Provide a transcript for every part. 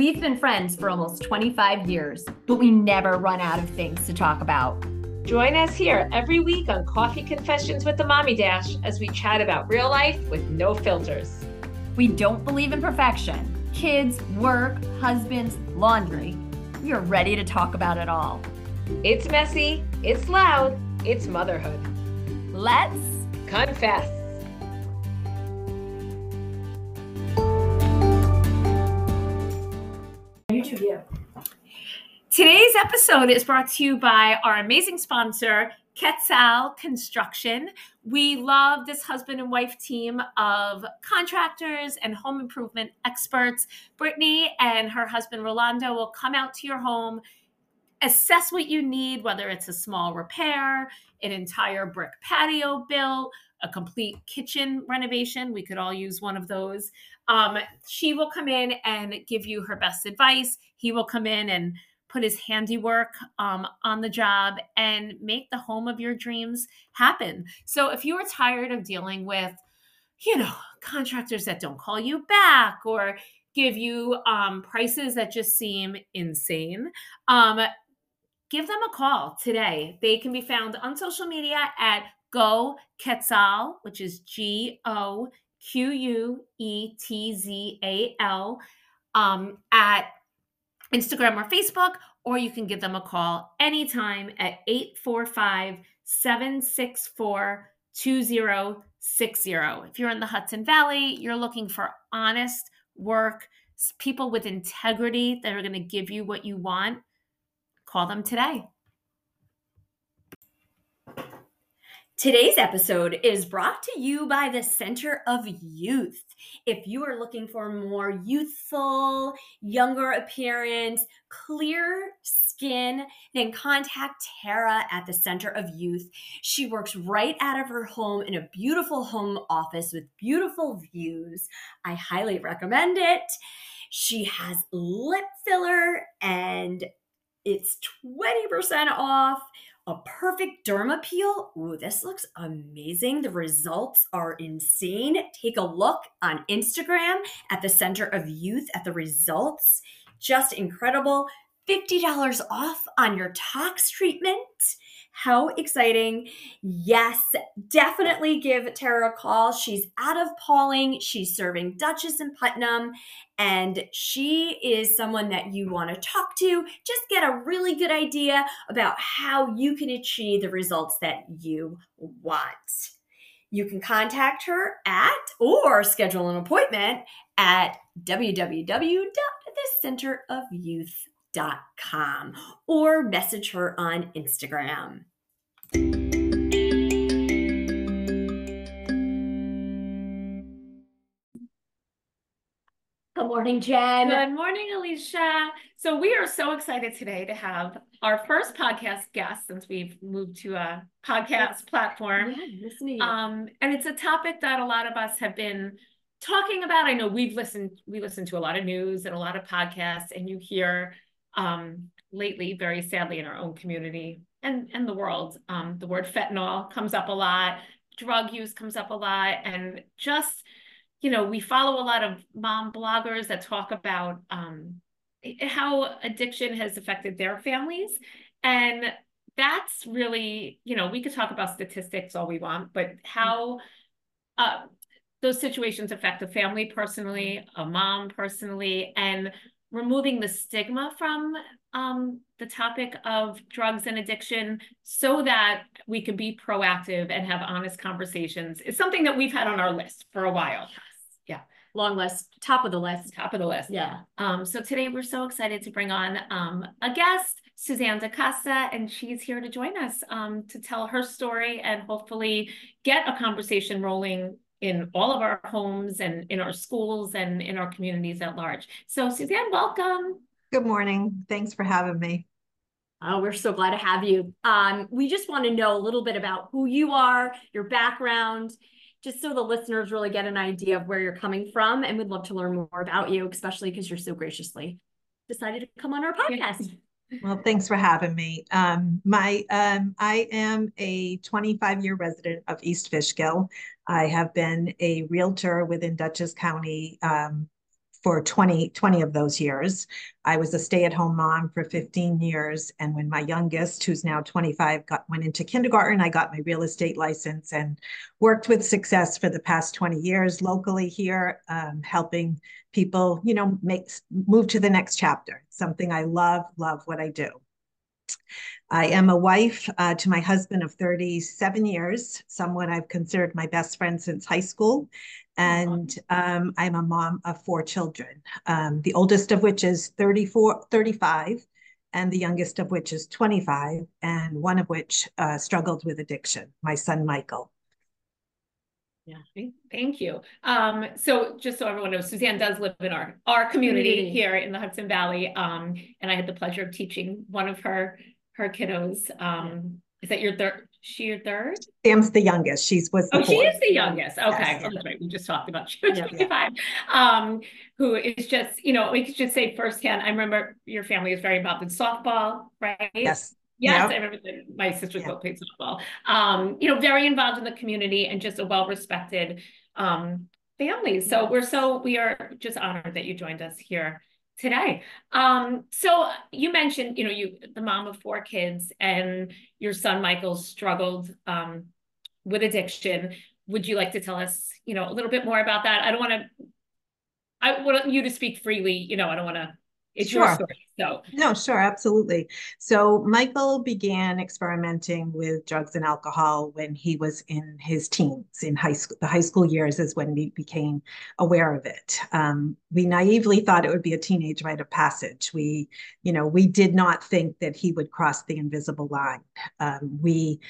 We've been friends for almost 25 years, but we never run out of things to talk about. Join us here every week on Coffee Confessions with the Mommy Dasher as we chat about real life with no filters. We don't believe in perfection kids, work, husbands, laundry. We are ready to talk about it all. It's messy, it's loud, it's motherhood. Let's confess. Today's episode is brought to you by our amazing sponsor, Quetzal Construction. We love this husband and wife team of contractors and home improvement experts. Brittany and her husband Rolando will come out to your home, assess what you need, whether it's a small repair, an entire brick patio built, a complete kitchen renovation. We could all use one of those. Um, she will come in and give you her best advice. He will come in and put his handiwork um, on the job and make the home of your dreams happen. So if you are tired of dealing with, you know, contractors that don't call you back or give you um, prices that just seem insane, um, give them a call today. They can be found on social media at Go Quetzal, which is G O Q U E T Z A L, um, at Instagram or Facebook, or you can give them a call anytime at 845 764 2060. If you're in the Hudson Valley, you're looking for honest work, people with integrity that are going to give you what you want, call them today. Today's episode is brought to you by the Center of Youth. If you are looking for more youthful, younger appearance, clear skin, then contact Tara at the Center of Youth. She works right out of her home in a beautiful home office with beautiful views. I highly recommend it. She has lip filler and it's 20% off a perfect derma peel. Ooh, this looks amazing. The results are insane. Take a look on Instagram at the Center of Youth at the results. Just incredible. $50 off on your tox treatment. How exciting. Yes, definitely give Tara a call. She's out of Pawling. She's serving Dutchess and Putnam. And she is someone that you want to talk to. Just get a really good idea about how you can achieve the results that you want. You can contact her at or schedule an appointment at www.thecenterofyouth.com or message her on Instagram. Morning, Jen. Good morning, Alicia. So we are so excited today to have our first podcast guest since we've moved to a podcast platform. Yeah, um, and it's a topic that a lot of us have been talking about. I know we've listened, we listen to a lot of news and a lot of podcasts, and you hear um, lately, very sadly, in our own community and, and the world, um, the word fentanyl comes up a lot, drug use comes up a lot, and just you know, we follow a lot of mom bloggers that talk about um, how addiction has affected their families. And that's really, you know, we could talk about statistics all we want, but how uh, those situations affect a family personally, a mom personally, and removing the stigma from um, the topic of drugs and addiction so that we can be proactive and have honest conversations is something that we've had on our list for a while long list, top of the list. top of the list. Yeah. Um, so today we're so excited to bring on um, a guest, Suzanne DeCosta, and she's here to join us um, to tell her story and hopefully get a conversation rolling in all of our homes and in our schools and in our communities at large. So Suzanne, welcome. Good morning. Thanks for having me. Oh, we're so glad to have you. Um, we just want to know a little bit about who you are, your background, just so the listeners really get an idea of where you're coming from. And we'd love to learn more about you, especially because you're so graciously decided to come on our podcast. Well, thanks for having me. Um, my um, I am a 25 year resident of East Fishkill. I have been a realtor within Dutchess County um, for 20, 20 of those years. I was a stay-at-home mom for 15 years. And when my youngest, who's now 25, got went into kindergarten, I got my real estate license and worked with success for the past 20 years locally here, um, helping people, you know, make move to the next chapter. Something I love, love what I do. I am a wife uh, to my husband of 37 years, someone I've considered my best friend since high school. And um, I'm a mom of four children, um, the oldest of which is 34, 35, and the youngest of which is 25, and one of which uh, struggled with addiction, my son, Michael. Yeah, thank you. Um, so just so everyone knows, Suzanne does live in our our community, community. here in the Hudson Valley. Um, and I had the pleasure of teaching one of her her kiddos. Um, is that your third? She your third? Sam's the youngest. She's was. oh, she is the youngest. Okay, yes. oh, that's right. We just talked about she was yeah, 25. Yeah. Um, who is just you know we could just say firsthand. I remember your family is very involved in softball, right? Yes. Yes, yep. I remember the, my sister's yep. played softball. Um, you know, very involved in the community and just a well-respected um, family. So we're so we are just honored that you joined us here today. Um, so you mentioned, you know, you the mom of four kids and your son Michael struggled um, with addiction. Would you like to tell us, you know, a little bit more about that? I don't want to. I want you to speak freely. You know, I don't want to it's sure. your story. So no, sure, absolutely. So Michael began experimenting with drugs and alcohol when he was in his teens, in high school. The high school years is when we became aware of it. Um, we naively thought it would be a teenage rite of passage. We, you know, we did not think that he would cross the invisible line. Um, we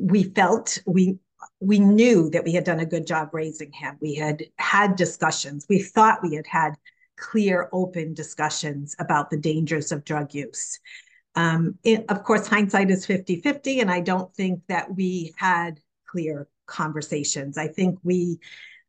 we felt we we knew that we had done a good job raising him. We had had discussions. We thought we had had clear, open discussions about the dangers of drug use. Um, it, of course, hindsight is 50 50, and I don't think that we had clear conversations. I think we,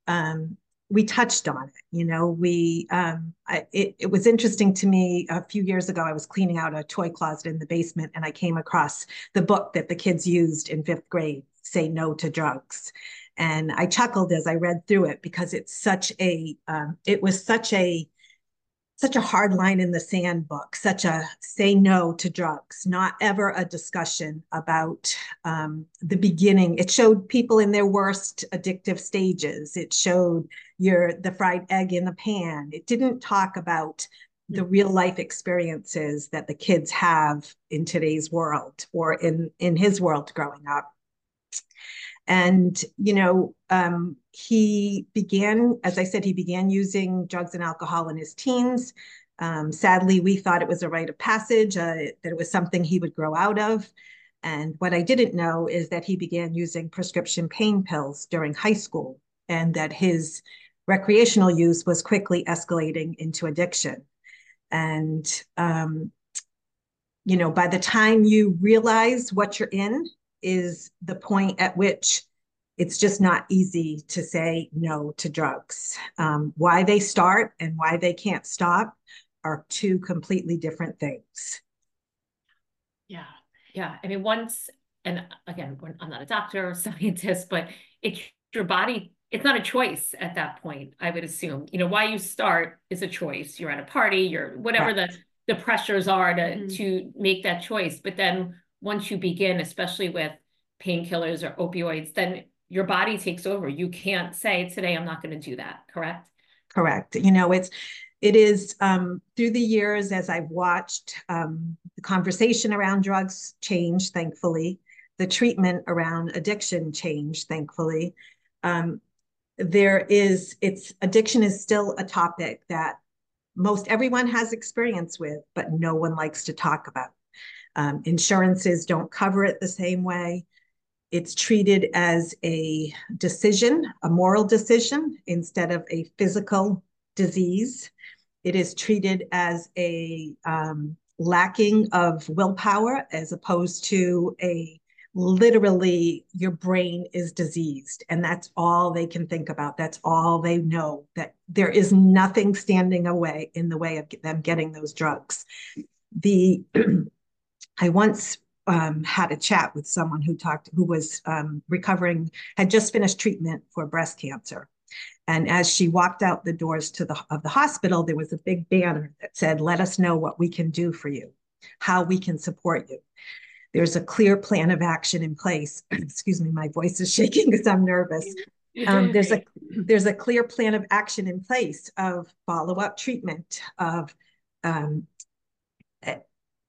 um, we touched on it. You know, we um, I, it, it was interesting to me a few years ago. I was cleaning out a toy closet in the basement, and I came across the book that the kids used in fifth grade, "Say No to Drugs," and I chuckled as I read through it because it's such a um, it was such a such a hard line in the sand book, such a say no to drugs, not ever a discussion about um, the beginning. It showed people in their worst addictive stages. It showed your the fried egg in the pan. It didn't talk about the mm. real life experiences that the kids have in today's world or in in his world growing up. And, you know, um, he began, as I said, he began using drugs and alcohol in his teens. Um, sadly, we thought it was a rite of passage, uh, that it was something he would grow out of. And what I didn't know is that he began using prescription pain pills during high school and that his recreational use was quickly escalating into addiction. And, um, you know, by the time you realize what you're in is the point at which it's just not easy to say no to drugs. Um, why they start and why they can't stop are two completely different things. Yeah, yeah. I mean, once, and again, I'm not a doctor or scientist, but it's your body. It's not a choice at that point. I would assume. You know, why you start is a choice. You're at a party. You're whatever right. the the pressures are to mm-hmm. to make that choice. But then once you begin, especially with painkillers or opioids, then your body takes over. You can't say today I'm not going to do that, correct? Correct. You know, it's it is um, through the years as I've watched um, the conversation around drugs change, thankfully, the treatment around addiction change, thankfully. Um, there is, it's addiction is still a topic that most everyone has experience with, but no one likes to talk about. Um, insurances don't cover it the same way. It's treated as a decision, a moral decision, instead of a physical disease. It is treated as a um, lacking of willpower as opposed to a literally your brain is diseased and that's all they can think about that's all they know that there is nothing standing away in the way of them getting those drugs the I once um, had a chat with someone who talked, who was um, recovering, had just finished treatment for breast cancer. And as she walked out the doors to the of the hospital, there was a big banner that said, "Let us know what we can do for you, how we can support you." There's a clear plan of action in place. Excuse me, my voice is shaking because I'm nervous. Um, there's a there's a clear plan of action in place of follow up treatment of um, eh,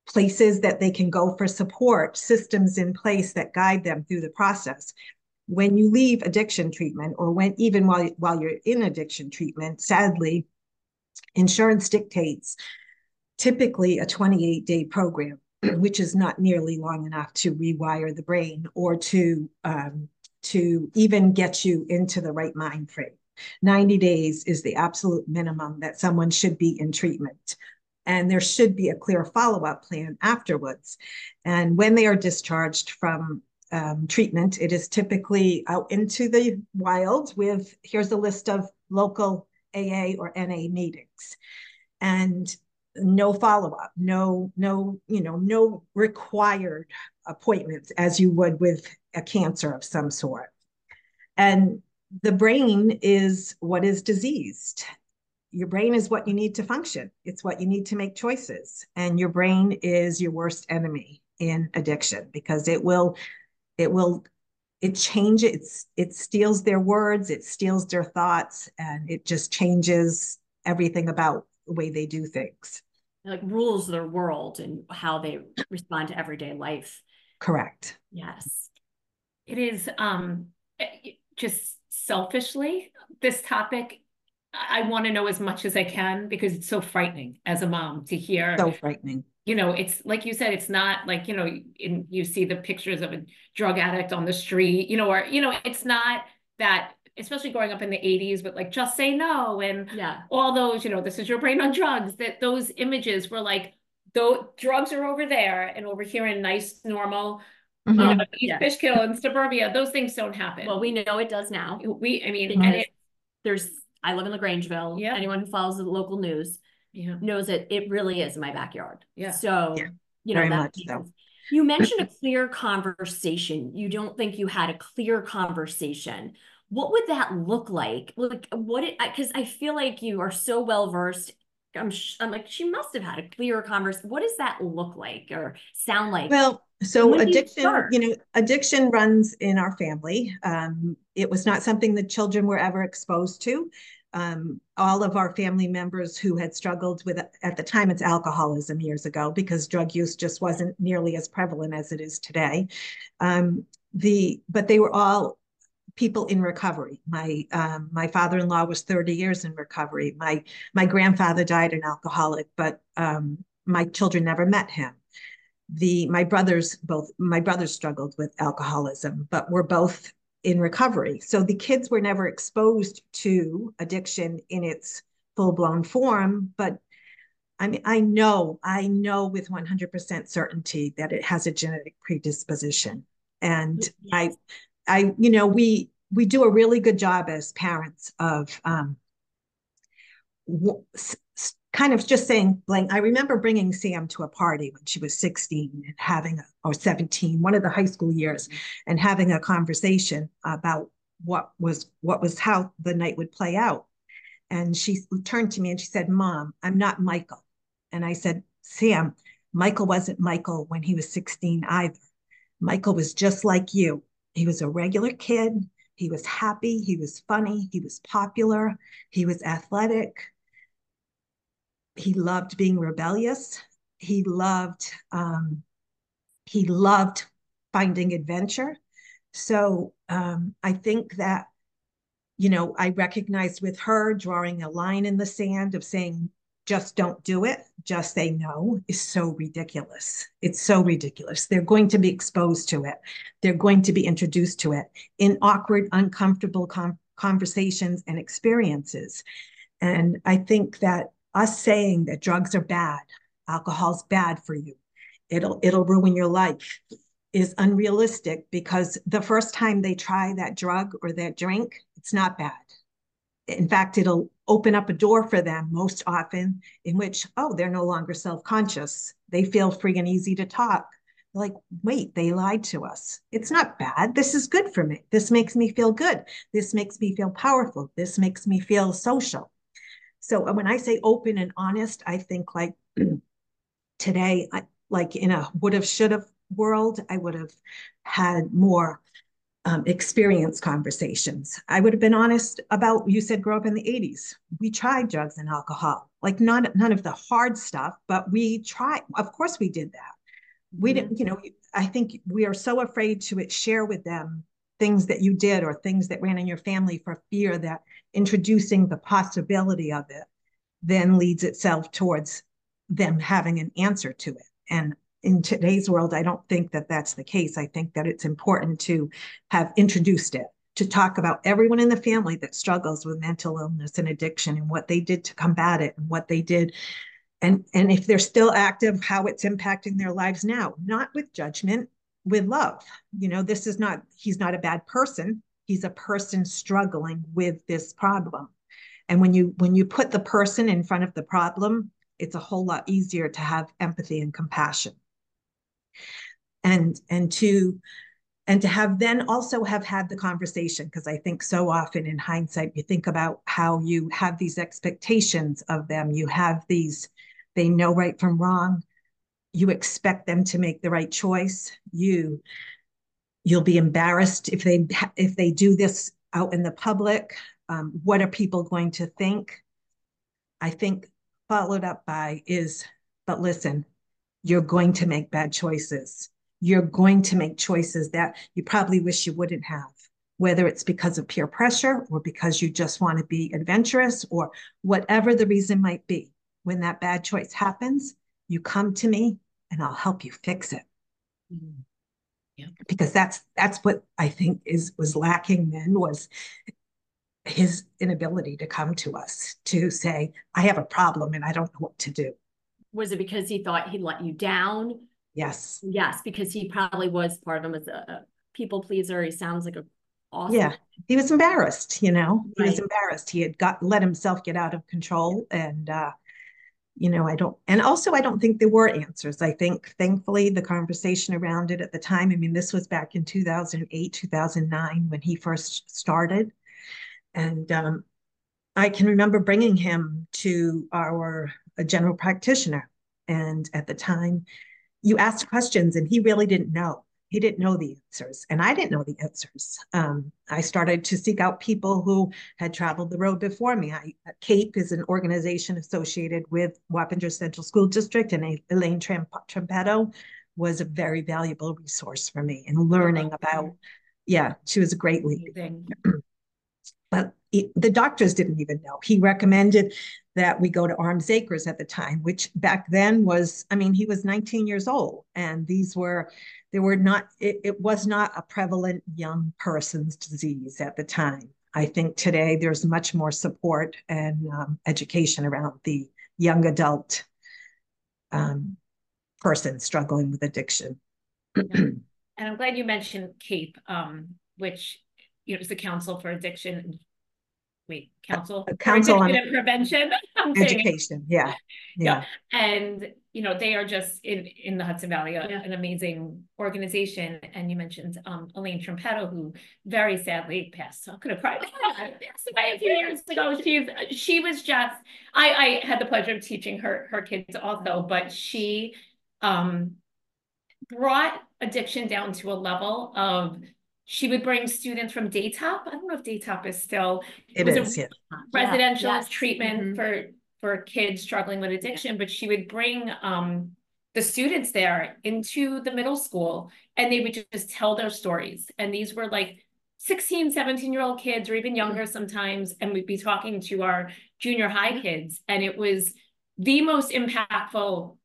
places that they can go for support, systems in place that guide them through the process. When you leave addiction treatment, or when even while while you're in addiction treatment, sadly, insurance dictates typically a 28 day program, which is not nearly long enough to rewire the brain or to um, to even get you into the right mind frame. 90 days is the absolute minimum that someone should be in treatment. And there should be a clear follow up plan afterwards. And when they are discharged from um, treatment, it is typically out into the wild with here's a list of local AA or NA meetings. And no follow-up no no you know no required appointments as you would with a cancer of some sort and the brain is what is diseased your brain is what you need to function it's what you need to make choices and your brain is your worst enemy in addiction because it will it will it changes it steals their words it steals their thoughts and it just changes everything about the way they do things like rules their world and how they respond to everyday life. Correct. Yes. It is um just selfishly this topic I want to know as much as I can because it's so frightening as a mom to hear. So frightening. You know, it's like you said, it's not like, you know, in, you see the pictures of a drug addict on the street, you know, or, you know, it's not that especially growing up in the 80s with like just say no and yeah all those you know this is your brain on drugs that those images were like though drugs are over there and over here in nice normal mm-hmm. you know, yeah. Fishkill and suburbia those things don't happen well we know it does now we i mean and it, there's i live in LaGrangeville yeah anyone who follows the local news yeah. knows that it really is my backyard yeah so yeah. you know Very much so. you mentioned a clear conversation you don't think you had a clear conversation what would that look like? Like what it because I feel like you are so well versed. I'm I'm like she must have had a clear conversation. What does that look like or sound like? Well, so addiction, you, you, know, addiction runs in our family. Um, it was not something the children were ever exposed to. Um, all of our family members who had struggled with at the time it's alcoholism years ago because drug use just wasn't nearly as prevalent as it is today. Um, the but they were all people in recovery. My um, my father-in-law was 30 years in recovery. My my grandfather died an alcoholic, but um, my children never met him. The my brothers both my brothers struggled with alcoholism, but were both in recovery. So the kids were never exposed to addiction in its full-blown form, but I mean, I know, I know with 100% certainty that it has a genetic predisposition. And yes. I, I, you know, we we do a really good job as parents of um, kind of just saying, blank. I remember bringing Sam to a party when she was 16 and having, a, or 17, one of the high school years, mm-hmm. and having a conversation about what was what was how the night would play out. And she turned to me and she said, "Mom, I'm not Michael." And I said, "Sam, Michael wasn't Michael when he was 16 either. Michael was just like you. He was a regular kid. He was happy. He was funny. He was popular. He was athletic. He loved being rebellious. He loved um, he loved finding adventure. So um, I think that you know I recognized with her drawing a line in the sand of saying just don't do it, just say no is so ridiculous. It's so ridiculous. They're going to be exposed to it. They're going to be introduced to it in awkward, uncomfortable com- conversations and experiences. And I think that us saying that drugs are bad, alcohol's bad for you, it'll it'll ruin your life is unrealistic because the first time they try that drug or that drink, it's not bad in fact, it'll open up a door for them most often in which, oh, they're no longer self conscious. They feel free and easy to talk. like, wait, they lied to us. It's not bad. This is good for me. This makes me feel good. This makes me feel powerful. This makes me feel social. So uh, when I say open and honest, I think like today, I, like in a would have, should have world, I would have had more um, experience conversations. I would have been honest about, you said grow up in the 80s. We tried drugs and alcohol, like not, none of the hard stuff, but we tried. Of course we did that we didn't mm-hmm. you know i think we are so afraid to share with them things that you did or things that ran in your family for fear that introducing the possibility of it then leads itself towards them having an answer to it. And in today's world i don't think that that's the case. I think that it's important to have introduced it to talk about everyone in the family that struggles with mental illness and addiction and what they did to combat it and what they did and and if they're still active how it's impacting their lives now not with judgment with love. You know this is not he's not a bad person. He's a person struggling with this problem. And when you when you put the person in front of the problem it's a whole lot easier to have empathy and compassion. And and to and to have then also have had the conversation because i think so often in hindsight you think about how you have these expectations of them. You have these they know right from wrong. You expect them to make the right choice. You you'll be embarrassed if they if they do this out in the public. Um, what are people going to think? I think followed up by is, but listen, you're going to make bad choices. You're going to make choices that you probably wish you wouldn't have, whether it's because of peer pressure or because you just want to be adventurous or whatever the reason might be when that bad choice happens, you come to me and I'll help you fix it. Mm-hmm. Yeah. Because that's that's what I think is was lacking then was his inability to come to us to say, I have a problem and I don't know what to do. Was it because he thought he let you down? Yes. Yes, because he probably was part of him as a people pleaser. He sounds like a awesome. Yeah. He was embarrassed, you know. Right. He was embarrassed. He had got let himself get out of control and uh you know, I don't, and also I don't think there were answers. I think thankfully the conversation around it at the time, I mean, this was back in 2008, 2009 when he first started. And um, I can remember bringing him to our general practitioner. And at the time, you asked questions and he really didn't know he didn't know the answers and i didn't know the answers. Um, i started to seek out people who had traveled the road before me. I, CAPE is an organization associated with Wappingers central school district and elaine Trampetto was a very valuable resource for me in learning about yeah she was a great lead but the doctors didn't even know. He recommended that we go to Arms Acres at the time which back then was i mean he was 19 years old and these were there were not it, it was not a prevalent young person's disease at the time. I think today there's much more support and um, education around the young adult um, person struggling with addiction. And i'm glad you mentioned CAPE um, which you know is the council for addiction wait, council, a council on prevention, education. Yeah. yeah. yeah, And you know they are just in in the Hudson Valley, yeah. an amazing organization. And you mentioned um, Elaine Trampetto, who very sadly passed. I could have cried. passed away a few years ago. She she was just. I I had the pleasure of teaching her her kids also, but she um brought addiction down to a level of she would bring students from Daytop. I don't know if Daytop is still it, it is, yeah. residential yeah, yes. treatment mm -hmm. for for kids struggling with addiction, but she would bring um, the students there into the middle school and they would just tell their stories. And these were like 16, 17 year old kids or even younger sometimes. And we'd be talking to our junior high kids. And it was the most impactful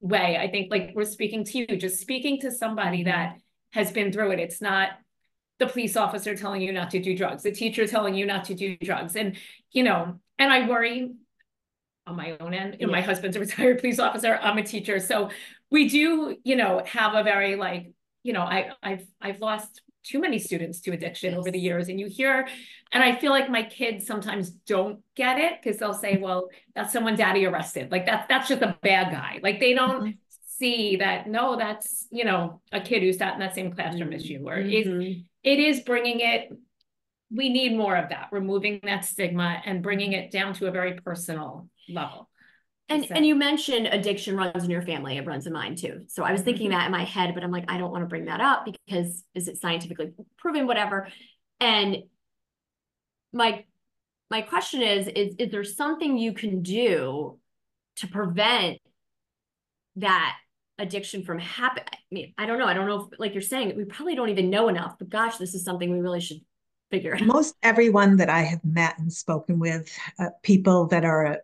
way. I think like we're speaking to you, just speaking to somebody that has been through it. It's not the police officer telling you not to do drugs, the teacher telling you not to do drugs. And, you know, and I worry on my own end, know, my husband's a retired police officer, I'm a teacher. So we do, you know, have a very like, you know, I, I've, I've lost too many students to addiction yes. over the years. And you hear, and I feel like my kids sometimes don't get it because they'll say, well, that's someone daddy arrested. Like that's, that's just a bad guy. Like they don't, mm -hmm see that no that's you know a kid who sat in that same classroom as you or Mhm. It, is bringing it we need more of that removing that stigma and bringing it down to a very personal level And So- and you mentioned addiction runs in your family, it runs in mine too. So I was thinking mm-hmm. that in my head, but I'm like, I don't want to bring that up because is it scientifically proven, whatever. And my my question is, is is there something you can do to prevent that addiction from happening? I mean, I don't know. I don't know if like you're saying, we probably don't even know enough, but gosh, this is something we really should figure out. Most everyone that I have met and spoken with, uh, people that are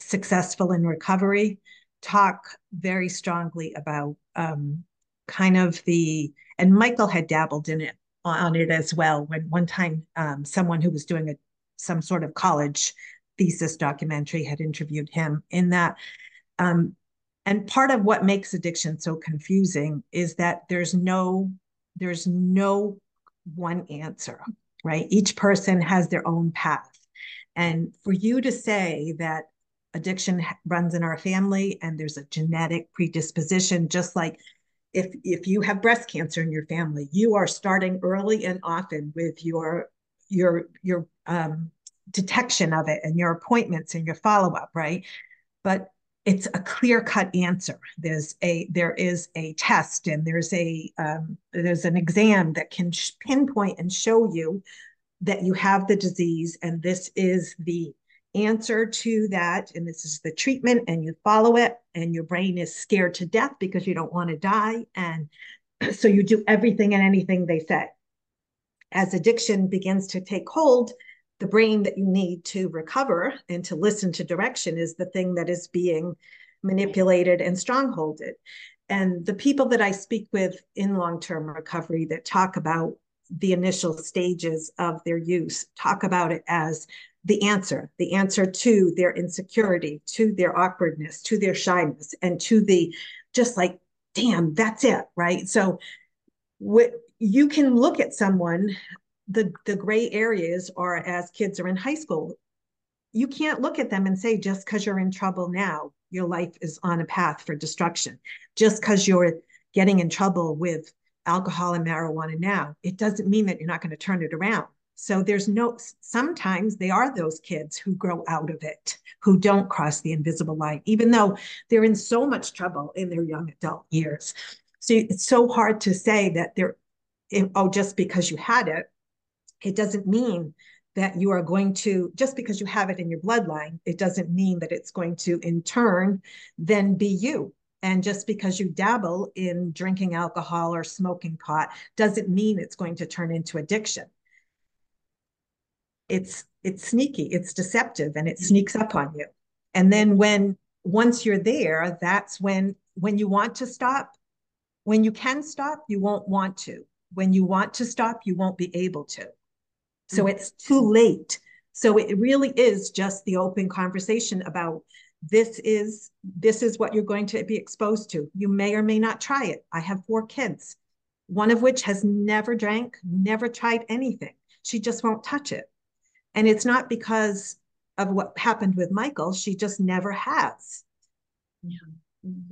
successful in recovery, talk very strongly about um, kind of the, and Michael had dabbled in it on it as well. When one time um, someone who was doing a some sort of college thesis documentary had interviewed him in that. Um, and part of what makes addiction so confusing is that there's no there's no one answer right? Each person has their own path. And for you to say that addiction runs in our family and there's a genetic predisposition just like if if you have breast cancer in your family you are starting early and often with your your your um, detection of it and your appointments and your follow-up right? But it's a clear-cut answer. There's a there is a test and there's a um, there's an exam that can pinpoint and show you that you have the disease and this is the answer to that and this is the treatment and you follow it and your brain is scared to death because you don't want to die and so you do everything and anything they say. As addiction begins to take hold the brain that you need to recover and to listen to direction is the thing that is being manipulated and strongholded. And the people that i speak with in long-term recovery that talk about the initial stages of their use talk about it as the answer the answer to their insecurity to their awkwardness to their shyness and to the just like damn that's it right? So what you can look at someone the the gray areas are as kids are in high school. You can't look at them and say just because you're in trouble now your life is on a path for destruction. Just because you're getting in trouble with alcohol and marijuana now it doesn't mean that you're not going to turn it around. So there's no sometimes they are those kids who grow out of it who don't cross the invisible line even though they're in so much trouble in their young adult years. So it's so hard to say that they're oh just because you had it it doesn't mean that you are going to just because you have it in your bloodline it doesn't mean that it's going to in turn then be you. And just because you dabble in drinking alcohol or smoking pot doesn't mean it's going to turn into addiction. It's it's sneaky it's deceptive and it sneaks up on you. And then when once you're there that's when when you want to stop. When you can stop you won't want to. When you want to stop you won't be able to so mm-hmm. it's too late. So it really is just the open conversation about this is this is what you're going to be exposed to. You may or may not try it. I have four kids one of which has never drank never tried anything. She just won't touch it. And it's not because of what happened with michael. She just never has. Yeah.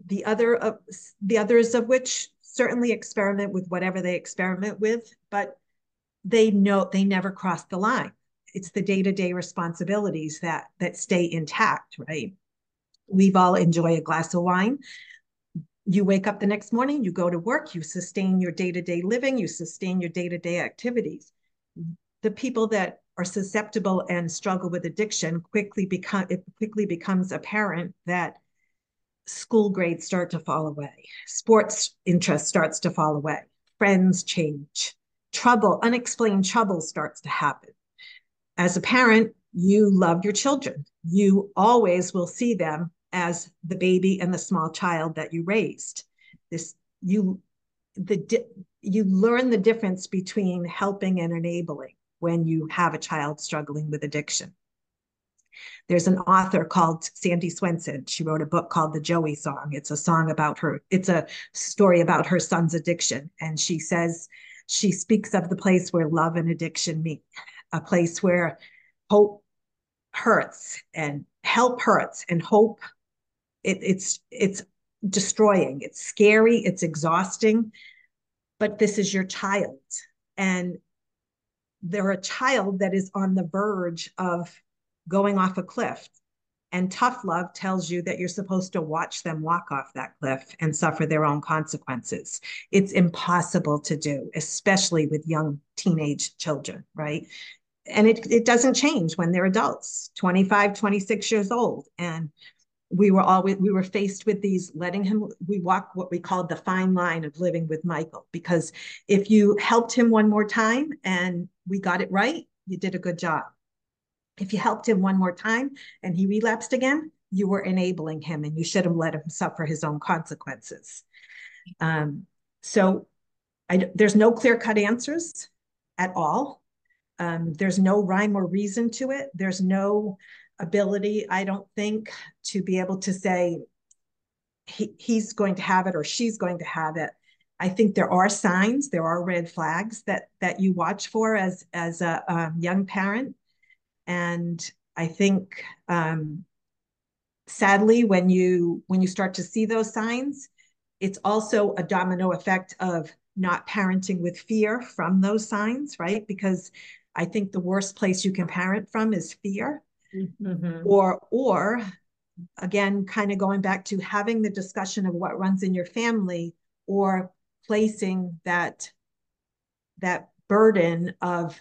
the other of the others of which certainly experiment with whatever they experiment with but they know they never cross the line. It's the day-to-day responsibilities that that stay intact right? We've all enjoy a glass of wine. You wake up the next morning you go to work you sustain your day-to-day living you sustain your day-to-day activities. The people that are susceptible and struggle with addiction quickly become it quickly becomes apparent that school grades start to fall away sports interest starts to fall away friends change trouble unexplained trouble starts to happen as a parent you love your children you always will see them as the baby and the small child that you raised this you the you learn the difference between helping and enabling when you have a child struggling with addiction there's an author called Sandy Swenson. She wrote a book called The Joey Song. It's a song about her, it's a story about her son's addiction. And she says, she speaks of the place where love and addiction meet, a place where hope hurts and help hurts and hope it, it's it's destroying. It's scary, it's exhausting, but this is your child. And they're a child that is on the verge of going off a cliff. And tough love tells you that you're supposed to watch them walk off that cliff and suffer their own consequences. It's impossible to do, especially with young teenage children, right? And it, it doesn't change when they're adults, 25, 26 years old. And we were always we were faced with these letting him we walk what we called the fine line of living with michael because if you helped him one more time and we got it right you did a good job if you helped him one more time and he relapsed again you were enabling him and you should have let him suffer his own consequences. Um, so I, there's no clear cut answers at all. Um, there's no rhyme or reason to it. There's no ability, I don't think, to be able to say he, he's going to have it or she's going to have it. I think there are signs, there are red flags that that you watch for as as a um, young parent, and I think um, sadly when you when you start to see those signs, it's also a domino effect of not parenting with fear from those signs, right? Because I think the worst place you can parent from is fear. Mm-hmm. Or, or again, kind of going back to having the discussion of what runs in your family or placing that that burden of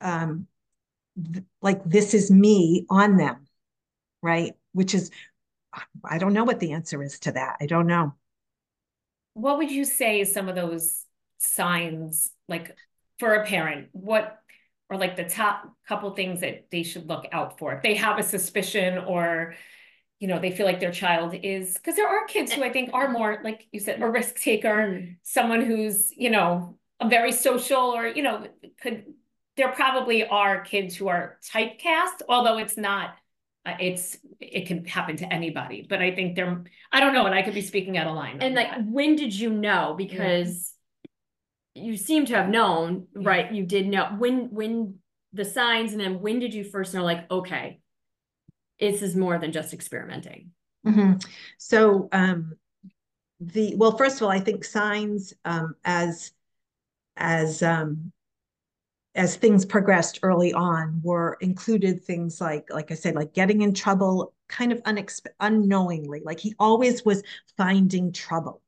um like this is me on them right? Which is i don't know what the answer is to that. I don't know. What would you say some of those signs like for a parent? What or like the top couple things that they should look out for? If they have a suspicion or you know they feel like their child is because there are kids who i think are more like you said a risk taker someone who's you know a very social or you know could there probably are kids who are typecast although it's not uh, it's it can happen to anybody but i think they're i don't know and i could be speaking out of line and like that. when did you know because you seem to have known, right? You did know when when the signs, and then when did you first know, like, okay, this is more than just experimenting? Mm-hmm. So, um, the well, first of all, I think signs um, as as um, as things progressed early on were included things like like i said like getting in trouble kind of unexpe- unknowingly like he always was finding trouble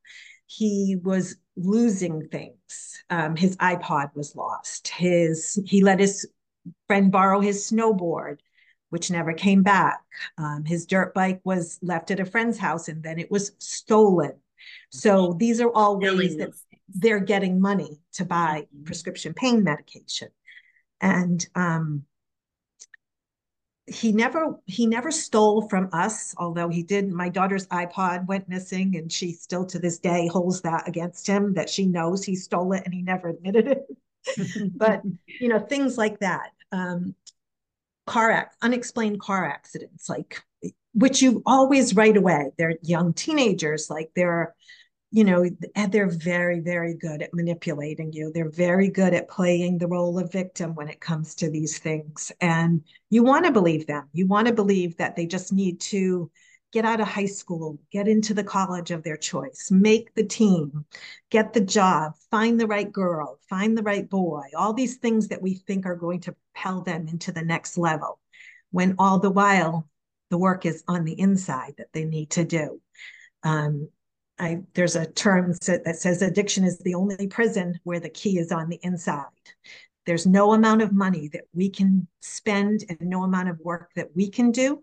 he was losing things. Um, his iPod was lost. His he let his friend borrow his snowboard, which never came back. Um, his dirt bike was left at a friend's house and then it was stolen. So these are all ways that they're getting money to buy mm-hmm. prescription pain medication. And um, he never he never stole from us although he did. My daughter's ipod went missing and she still to this day holds that against him that she knows he stole it and he never admitted it. But you know things like that um, car ac- unexplained car accidents like which you always right away they're young teenagers like they're you know, and they're very, very good at manipulating you. They're very good at playing the role of victim when it comes to these things. And you want to believe them. You want to believe that they just need to get out of high school, get into the college of their choice, make the team, get the job, find the right girl, find the right boy, all these things that we think are going to propel them into the next level, when all the while the work is on the inside that they need to do. Um, I, there's a term that says addiction is the only prison where the key is on the inside. There's no amount of money that we can spend and no amount of work that we can do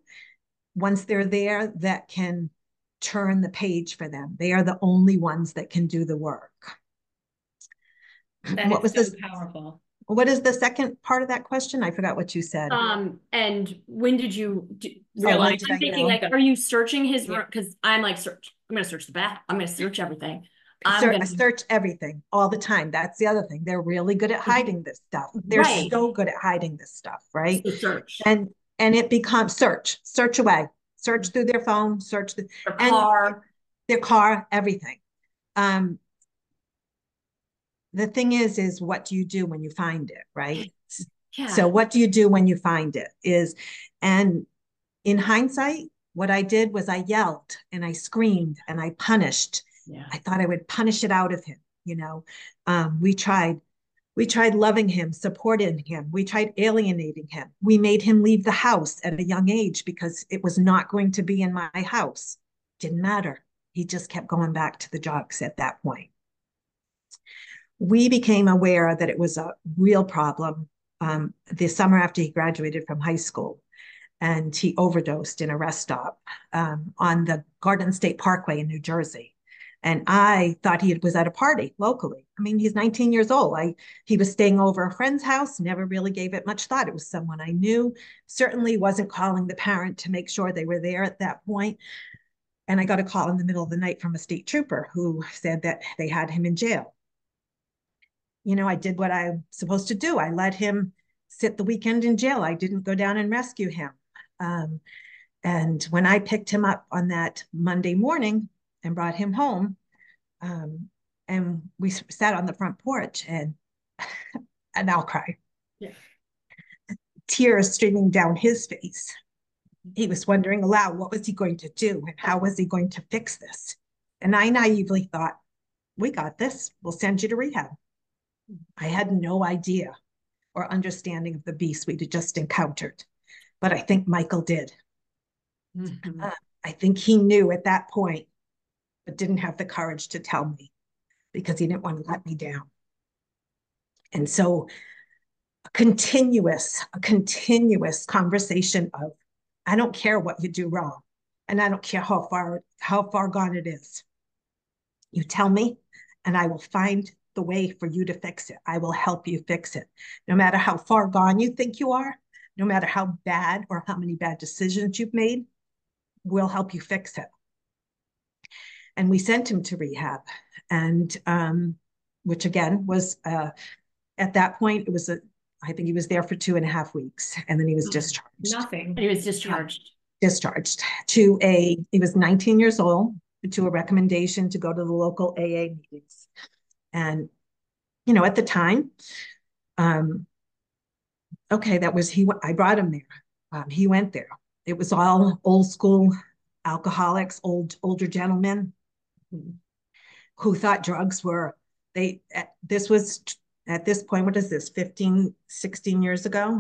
once they're there that can turn the page for them. They are the only ones that can do the work. That what was so this powerful? What is the second part of that question? I forgot what you said. Um, and when did you do, realize? Oh, I'm thinking, like, are you searching his room? Because I'm like, search. I'm going to search the bath. I'm going to search everything. I'm Ser- gonna... search everything all the time. That's the other thing. They're really good at hiding this stuff. They're right. so good at hiding this stuff, right? So search. And and it becomes search, search away, search through their phone, search the their car, their car, everything. Um, the thing is is what do you do when you find it right yeah. so what do you do when you find it is and in hindsight What I did was I yelled and I screamed and I punished. Yeah. I thought I would punish it out of him. You know, um, we tried we tried loving him, supporting him. We tried alienating him. We made him leave the house at a young age because it was not going to be in my house. Didn't matter. He just kept going back to the drugs at that point. We became aware that it was a real problem um, the summer after he graduated from high school. And he overdosed in a rest stop um, on the Garden State Parkway in New Jersey. And I thought he was at a party locally. I mean, he's 19 years old. I he was staying over a friend's house, never really gave it much thought. It was someone I knew. Certainly wasn't calling the parent to make sure they were there at that point. And I got a call in the middle of the night from a state trooper who said that they had him in jail. You know, I did what I'm supposed to do. I let him sit the weekend in jail. I didn't go down and rescue him. Um, and when I picked him up on that Monday morning, and brought him home. Um, and we sat on the front porch and and I'll cry. Yeah. Tears streaming down his face. He was wondering aloud what was he going to do and how was he going to fix this? And I naively thought, we got this. We'll send you to rehab. I had no idea or understanding of the beast we'd just encountered, but I think Michael did. Mm-hmm. Uh, I think he knew at that point but didn't have the courage to tell me because he didn't want to let me down. And so a continuous, a continuous conversation of, I don't care what you do wrong. And I don't care how far, how far gone it is. You tell me, and I will find the way for you to fix it. I will help you fix it. No matter how far gone you think you are, no matter how bad or how many bad decisions you've made, we'll help you fix it. And we sent him to rehab. And um, which again was uh, at that point it was a i think he was there for two and a half weeks and then he was discharged. Nothing. He was discharged. Discharged to a he was 19 years old to a recommendation to go to the local aa meetings and you know at the time um okay that was he i brought him there. Um, he went there. It was all old school alcoholics old older gentlemen who thought drugs were they this was at this point what is this 15 16 years ago?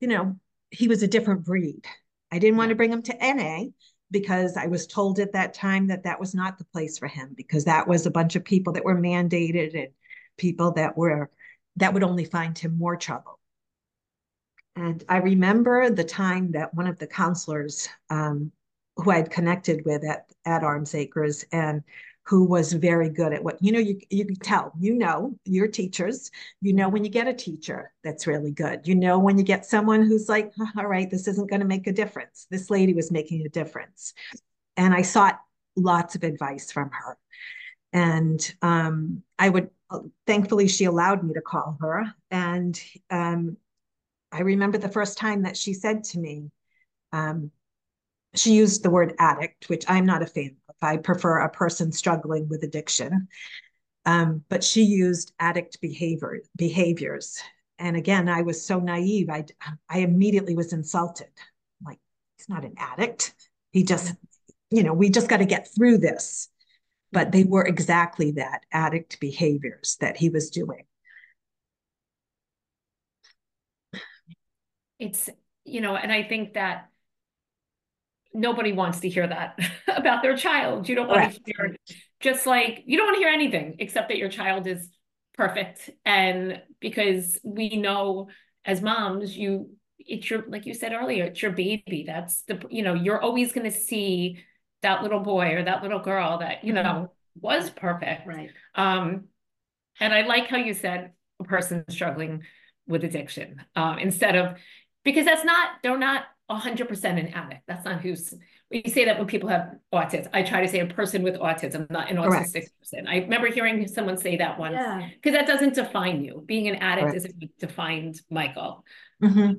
You know he was a different breed. I didn't want to bring him to na because i was told at that time that that was not the place for him because that was a bunch of people that were mandated and people that were that would only find him more trouble. And i remember the time that one of the counselors um, who I'd connected with at, at Arms Acres and who was very good at what you know you you can tell you know your teachers you know when you get a teacher that's really good you know when you get someone who's like all right this isn't going to make a difference. This lady was making a difference. And i sought lots of advice from her. And um, i would thankfully she allowed me to call her. And um, i remember the first time that she said to me um, she used the word addict, which I'm not a fan. I prefer a person struggling with addiction. Um, but she used addict behavior behaviors. And again, I was so naive. I I immediately was insulted. I'm like he's not an addict. He just, you know, we just got to get through this. But they were exactly that addict behaviors that he was doing. It's, you know, and I think that nobody wants to hear that about their child. You don't want to hear just like you don't want to hear anything except that your child is perfect. And because we know as moms, you it's your like you said earlier, it's your baby. That's the you know, you're always gonna see that little boy or that little girl that, you know, mm-hmm. was perfect. Right. Um, and I like how you said a person struggling with addiction um, instead of because that's not they're not 100% an addict. That's not who's, we say that when people have autism. I try to say a person with autism, not an autistic Correct. person. I remember hearing someone say that once because yeah. that doesn't define you. Being an addict Correct. isn't defined Michael. Mm-hmm.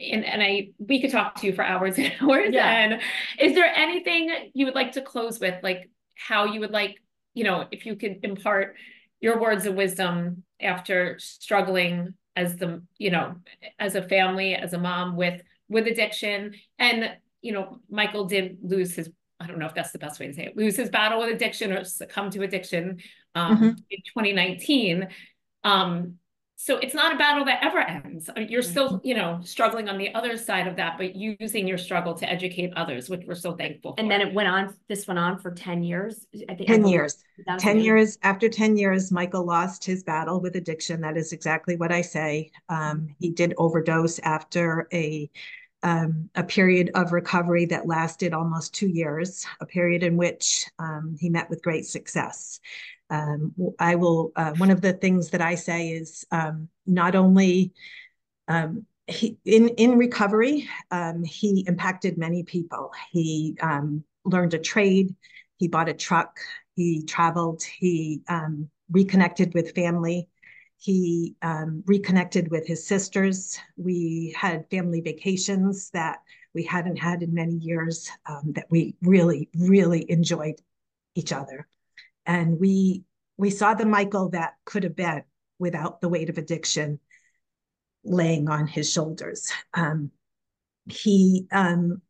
And, and I we could talk to you for hours and hours. Yeah. And is there anything you would like to close with, like how you would like, you know, if you could impart your words of wisdom after struggling as the, you know, as a family, as a mom with with addiction and you know, Michael did lose his, I don't know if that's the best way to say it, lose his battle with addiction or succumb to addiction um, mm-hmm. in 2019. Um, so it's not a battle that ever ends. Uh, you're still, mm-hmm. you know, struggling on the other side of that, but using your struggle to educate others, which we're so thankful for. And then it went on, this went on for 10 years. I think 10 years. 10 years. After 10 years, Michael lost his battle with addiction. That is exactly what I say. Um, he did overdose after a um, a period of recovery that lasted almost two years, a period in which um, he met with great success. Um, I will, uh, one of the things that I say is um, not only um, he, in, in recovery, um, he impacted many people. He learned a trade, he bought a truck, he traveled, he reconnected with family. He um, reconnected with his sisters. We had family vacations that we hadn't had in many years um, that we really, really enjoyed each other. And we we saw the Michael that could have been without the weight of addiction laying on his shoulders. Um, he um,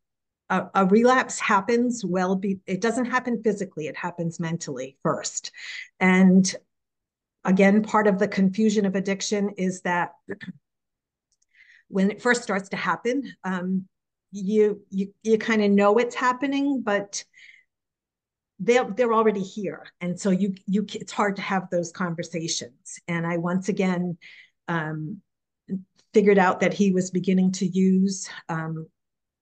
a, a, relapse happens well be it doesn't happen physically it happens mentally first and Again, part of the confusion of addiction is that when it first starts to happen, um, you you you kind of know it's happening, but they're they're already here, and so you you it's hard to have those conversations. And I once again um, figured out that he was beginning to use. Um,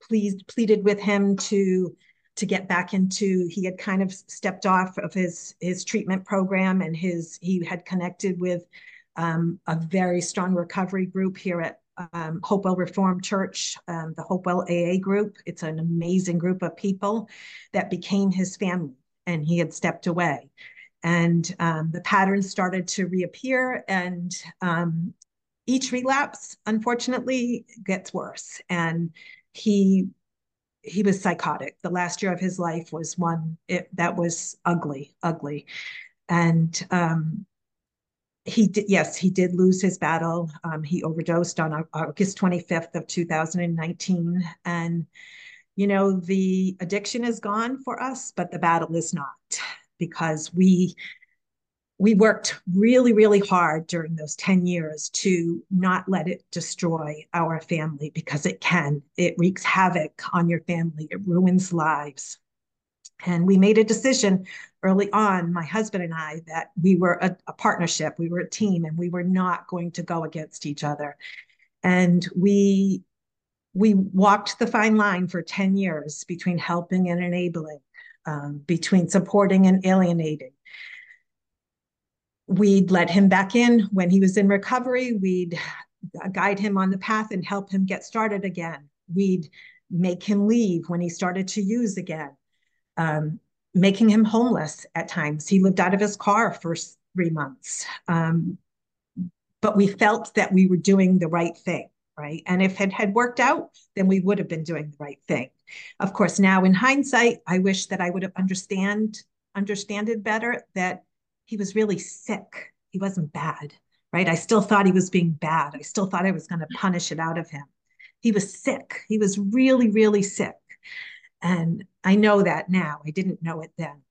pleased pleaded with him to to get back into he had kind of stepped off of his his treatment program and his he had connected with um, a very strong recovery group here at um, Hopewell Reformed Church, um, the Hopewell AA group. It's an amazing group of people that became his family, and he had stepped away. And um, the patterns started to reappear, and um, each relapse, unfortunately, gets worse. And he he was psychotic. The last year of his life was one it, that was ugly, ugly, and um, he did. Yes, he did lose his battle. Um, he overdosed on August 25th of 2019, and you know the addiction is gone for us, but the battle is not because we we worked really, really hard during those 10 years to not let it destroy our family because it can. It wreaks havoc on your family, it ruins lives. And we made a decision early on, my husband and I, that we were a, a partnership, we were a team, and we were not going to go against each other. And we we walked the fine line for 10 years between helping and enabling, um, between supporting and alienating we'd let him back in when he was in recovery. We'd guide him on the path and help him get started again. We'd make him leave when he started to use again, um, making him homeless at times. He lived out of his car for three months. Um, but we felt that we were doing the right thing, right? And if it had worked out, then we would have been doing the right thing. Of course, now in hindsight, I wish that I would have understand understand it better that he was really sick. He wasn't bad, right? I still thought he was being bad. I still thought I was going to punish it out of him. He was sick. He was really, really sick. And I know that now. I didn't know it then.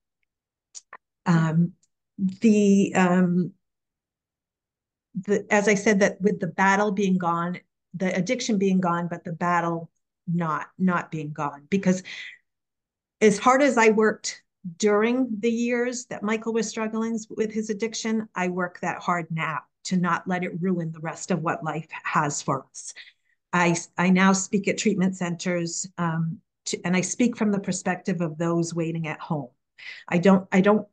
Um, the um, the as I said that with the battle being gone, the addiction being gone, but the battle not not being gone because as hard as I worked during the years that Michael was struggling with his addiction, I work that hard now to not let it ruin the rest of what life has for us. I, I now speak at treatment centers um, to, and I speak from the perspective of those waiting at home. I don't I don't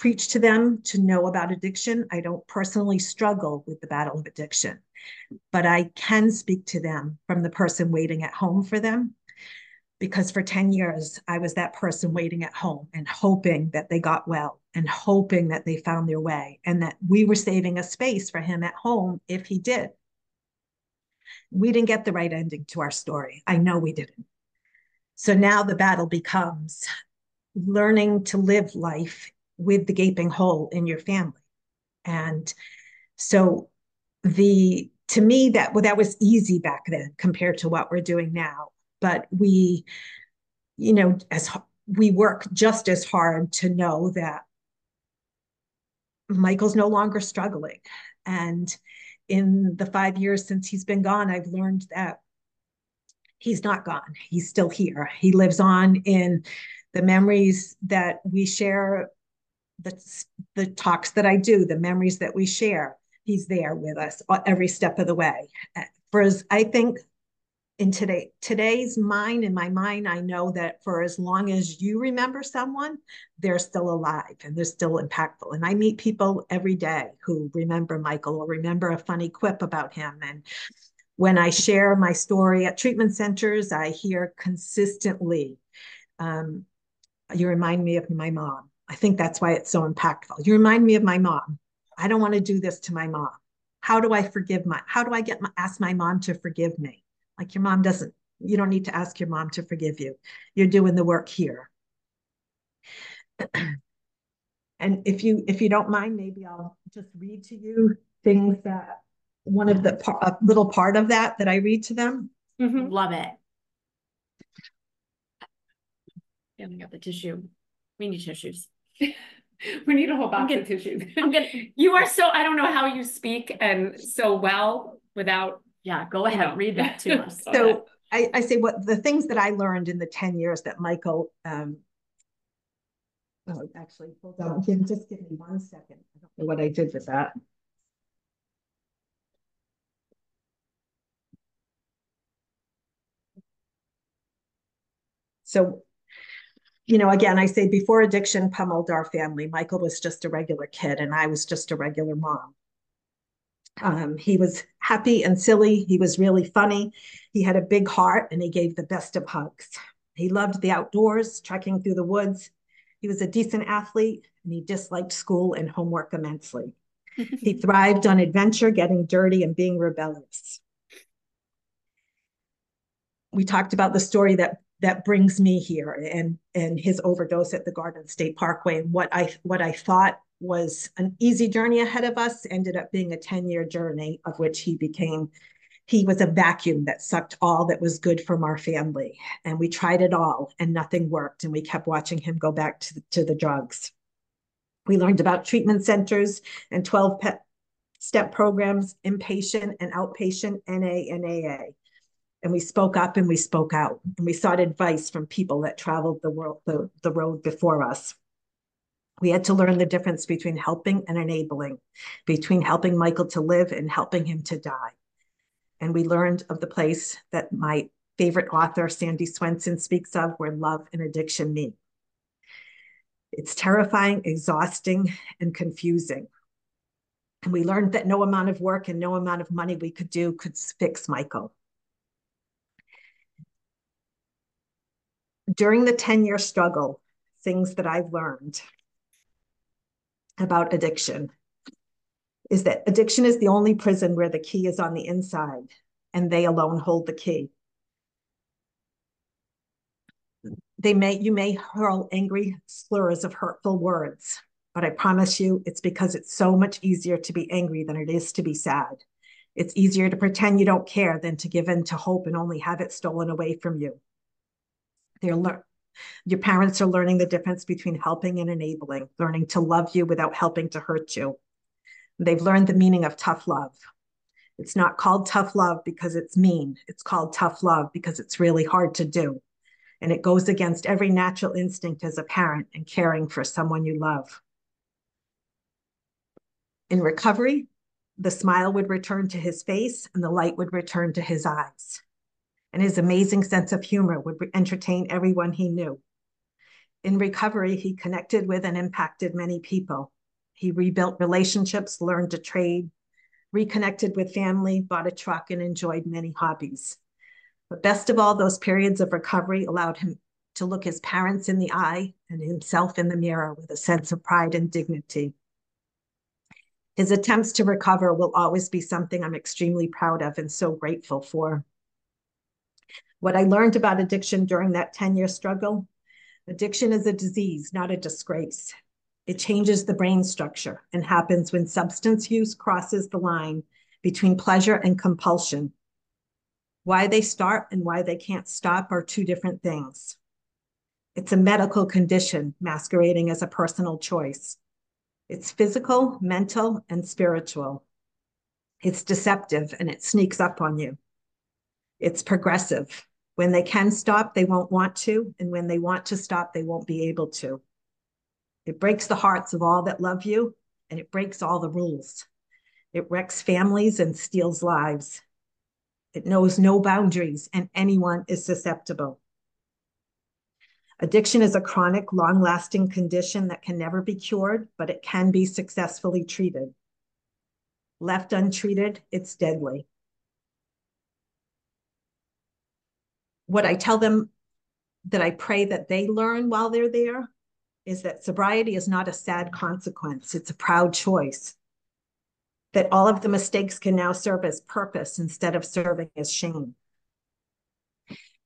preach to them to know about addiction. I don't personally struggle with the battle of addiction, but I can speak to them from the person waiting at home for them because for 10 years I was that person waiting at home and hoping that they got well and hoping that they found their way and that we were saving a space for him at home if he did. We didn't get the right ending to our story. I know we didn't. So now the battle becomes learning to live life with the gaping hole in your family. And so the to me that well, that was easy back then compared to what we're doing now but we you know, as we work just as hard to know that Michael's no longer struggling. And in the five years since he's been gone, I've learned that he's not gone. He's still here. He lives on in the memories that we share, the, the talks that I do, the memories that we share. He's there with us every step of the way. For as I think in today today's mind in my mind i know that for as long as you remember someone they're still alive and they're still impactful and i meet people every day who remember michael or remember a funny quip about him and when i share my story at treatment centers i hear consistently um, you remind me of my mom i think that's why it's so impactful you remind me of my mom i don't want to do this to my mom how do i forgive my how do i get my, ask my mom to forgive me like your mom doesn't, you don't need to ask your mom to forgive you. You're doing the work here. and if you if you don't mind, maybe I'll just read to you things that one of the a little part of that that I read to them. Mm-hmm. Love it. Yeah, we got the tissue. We need tissues. we need a whole box gonna, of tissues. I'm gonna. You are so. I don't know how you speak and so well without yeah, go ahead, know. read that to us. so I, I, say what the things that I learned in the 10 years that Michael, um, oh, actually, hold on, give, just give me one second. I don't know what I did with that. So, you know, again, I say before addiction pummeled our family, Michael was just a regular kid and I was just a regular mom. Um, he was happy and silly. He was really funny. He had a big heart and he gave the best of hugs. He loved the outdoors, trekking through the woods. He was a decent athlete and he disliked school and homework immensely. he thrived on adventure, getting dirty, and being rebellious. We talked about the story that that brings me here and and his overdose at the Garden State Parkway. And what I what I thought was an easy journey ahead of us ended up being a 10 year journey of which he became he was a vacuum that sucked all that was good from our family. And we tried it all and nothing worked and we kept watching him go back to, to the drugs. We learned about treatment centers and 12 pet step programs inpatient and outpatient na and aa and we spoke up and we spoke out and we sought advice from people that traveled the world the, the road before us we had to learn the difference between helping and enabling, between helping Michael to live and helping him to die. And we learned of the place that my favorite author, Sandy Swenson, speaks of where love and addiction meet. It's terrifying, exhausting, and confusing. And we learned that no amount of work and no amount of money we could do could fix Michael. During the 10 year struggle, things that I've learned about addiction is that addiction is the only prison where the key is on the inside and they alone hold the key. They may you may hurl angry slurs of hurtful words, but I promise you it's because it's so much easier to be angry than it is to be sad. It's easier to pretend you don't care than to give in to hope and only have it stolen away from you. They're learn your parents are learning the difference between helping and enabling, learning to love you without helping to hurt you. They've learned the meaning of tough love. It's not called tough love because it's mean. It's called tough love because it's really hard to do. And it goes against every natural instinct as a parent and caring for someone you love. In recovery, the smile would return to his face and the light would return to his eyes and his amazing sense of humor would entertain everyone he knew. In recovery, he connected with and impacted many people. He rebuilt relationships, learned to trade, reconnected with family, bought a truck, and enjoyed many hobbies. But best of all, those periods of recovery allowed him to look his parents in the eye and himself in the mirror with a sense of pride and dignity. His attempts to recover will always be something I'm extremely proud of and so grateful for. What I learned about addiction during that 10 year struggle addiction is a disease, not a disgrace. It changes the brain structure and happens when substance use crosses the line between pleasure and compulsion. Why they start and why they can't stop are two different things. It's a medical condition masquerading as a personal choice. It's physical, mental, and spiritual. It's deceptive and it sneaks up on you. It's progressive. When they can stop, they won't want to. And when they want to stop, they won't be able to. It breaks the hearts of all that love you and it breaks all the rules. It wrecks families and steals lives. It knows no boundaries and anyone is susceptible. Addiction is a chronic, long lasting condition that can never be cured, but it can be successfully treated. Left untreated, it's deadly. What I tell them that I pray that they learn while they're there is that sobriety is not a sad consequence, it's a proud choice. That all of the mistakes can now serve as purpose instead of serving as shame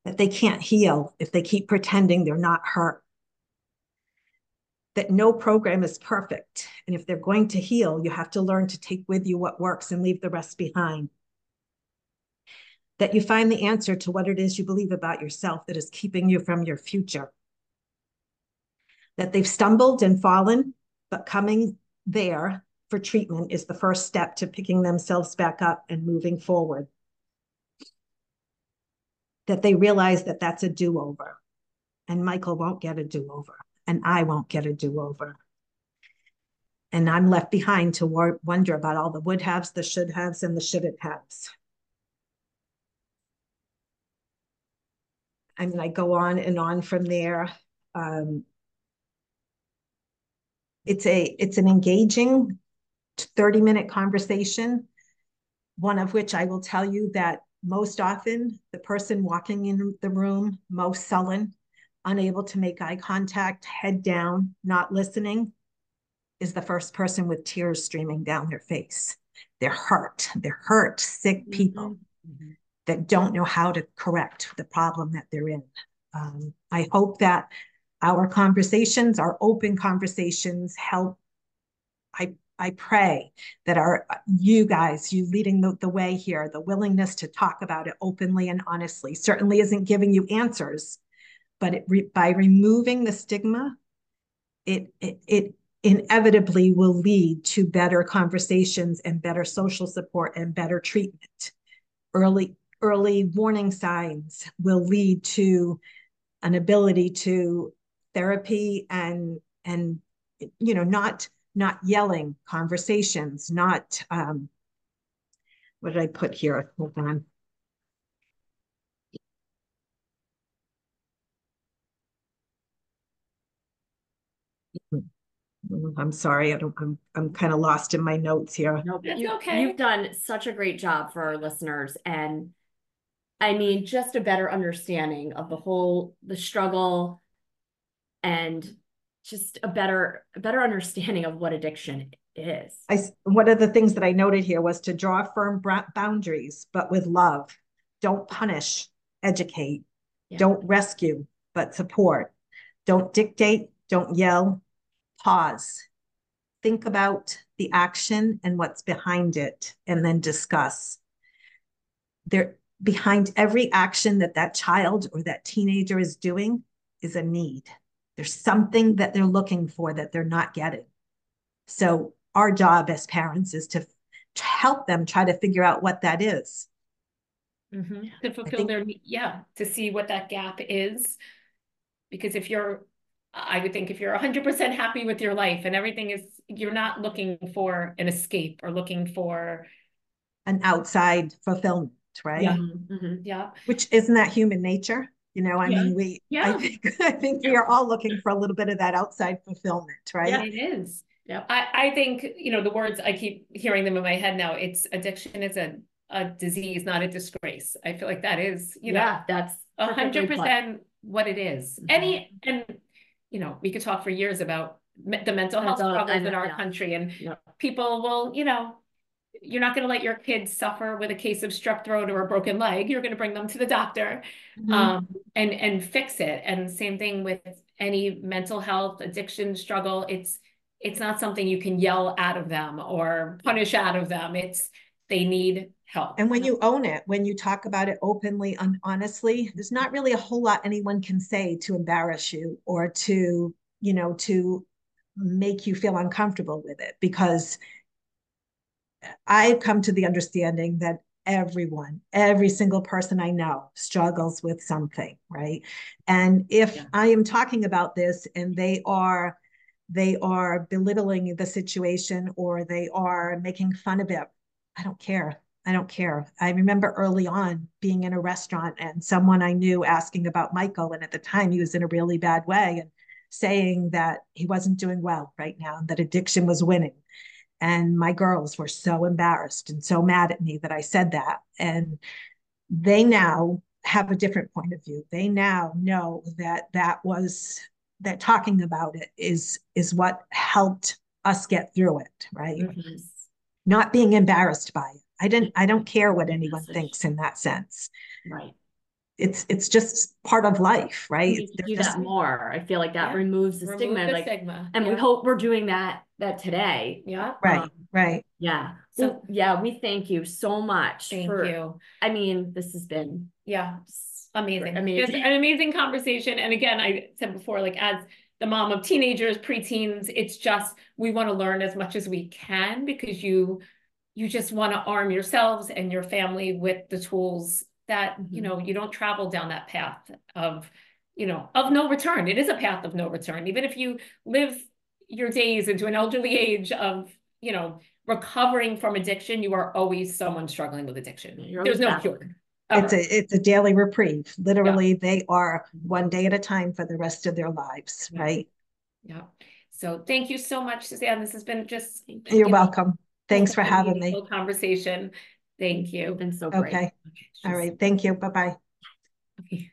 that they can't heal if they keep pretending they're not hurt. That no program is perfect. And if they're going to heal, you have to learn to take with you what works and leave the rest behind. That you find the answer to what it is you believe about yourself that is keeping you from your future. That they've stumbled and fallen, but coming there for treatment is the first step to picking themselves back up and moving forward that they realize that that's a do over. And Michael won't get a do over, and I won't get a do over. And I'm left behind to wonder about all the would haves, the should haves, and the shouldn't haves. I mean, I go on and on from there. Um, it's a it's an engaging 30 minute conversation one of which i will tell you that most often, the person walking in the room, most sullen, unable to make eye contact, head down, not listening, is the first person with tears streaming down their face. They're hurt. They're hurt, sick mm-hmm. people mm-hmm. That don't know how to correct the problem that they're in. Um, I hope that our conversations, our open conversations, help. I I pray that our you guys, you leading the, the way here, the willingness to talk about it openly and honestly, certainly isn't giving you answers, but it re, by removing the stigma, it, it it inevitably will lead to better conversations and better social support and better treatment. Early early warning signs will lead to an ability to therapy and and you know not not yelling conversations, not, um, what did I put here? Hold on. I'm sorry, I don't, I'm, I'm kind of lost in my notes here. No, but you, okay. You've done such a great job for our listeners. And I mean, just a better understanding of the whole, the struggle and just a better a better understanding of what addiction is. I one of the things that I noted here was to draw firm boundaries, but with love. Don't punish, educate. Yeah. Don't rescue, but support. Don't dictate. Don't yell. Pause. Think about the action and what's behind it, and then discuss. There, behind every action that that child or that teenager is doing is a need there's something that they're looking for that they're not getting. So our job as parents is to, to help them try to figure out what that is. Mm-hmm. To fulfill think, their yeah, to see what that gap is. Because if you're I would think if you're 100% happy with your life and everything is, you're not looking for an escape or looking for an outside fulfillment, right? Yeah. Mm-hmm. Yeah. Which isn't that human nature? You know, I yeah. mean, we, yeah. I think, I think we are all looking for a little bit of that outside fulfillment, right? Yeah, it is. Yeah. I, I think, you know, the words, I keep hearing them in my head now. It's addiction is a, a disease, not a disgrace. I feel like that is, you yeah, know, that's a hundred percent what it is. Mm-hmm. Any, and, you know, we could talk for years about the mental health problems in our yeah. country and yeah. people will, you know, you're not going to let your kids suffer with a case of strep throat or a broken leg. You're going to bring them to the doctor mm-hmm. um, and and fix it. And same thing with any mental health addiction struggle. It's it's not something you can yell out of them or punish out of them. It's they need help. And when you own it, when you talk about it openly and honestly, there's not really a whole lot anyone can say to embarrass you or to, you know, to make you feel uncomfortable with it because I've come to the understanding that everyone, every single person I know struggles with something, right? And if Yeah. I am talking about this and they are they are belittling the situation or they are making fun of it, I don't care. I don't care. I remember early on being in a restaurant and someone I knew asking about Michael, and at the time he was in a really bad way and saying that he wasn't doing well right now and that addiction was winning. And my girls were so embarrassed and so mad at me that I said that. And they now have a different point of view. They now know that that was that talking about it is is what helped us get through it, right? Mhm. Not being embarrassed by it. I didn't I don't care what anyone thinks in that sense. Right. It's it's just part of life, right? need do just- that more. I feel like that Yeah. removes the Remove stigma. the Like, stigma. and we hope we're doing that that today. Yeah. Right, Um, right. Yeah. So- So yeah, we thank you so much. Thank for, you. I mean, this has been Yeah. Amazing. Amazing. Just an amazing conversation. And again, I said before, like as the mom of teenagers, preteens, it's just we want to learn as much as we can because you you just want to arm yourselves and your family with the tools that, you Mhm. know, you don't travel down that path of, you know, of no return. It is a path of no return. Even if you live your days into an elderly age of, you know, recovering from addiction, you are always someone struggling with addiction. You're There's no battling. cure. It's a it's a daily reprieve. Literally, they are one day at a time for the rest of their lives, Yeah. right? Yeah. So thank you so much, Suzanne. This has been just. You're you know, welcome. Thanks for having me. Conversation. Thank you. You've been so great. Okay. All Just- right. Thank you. Bye-bye. okay.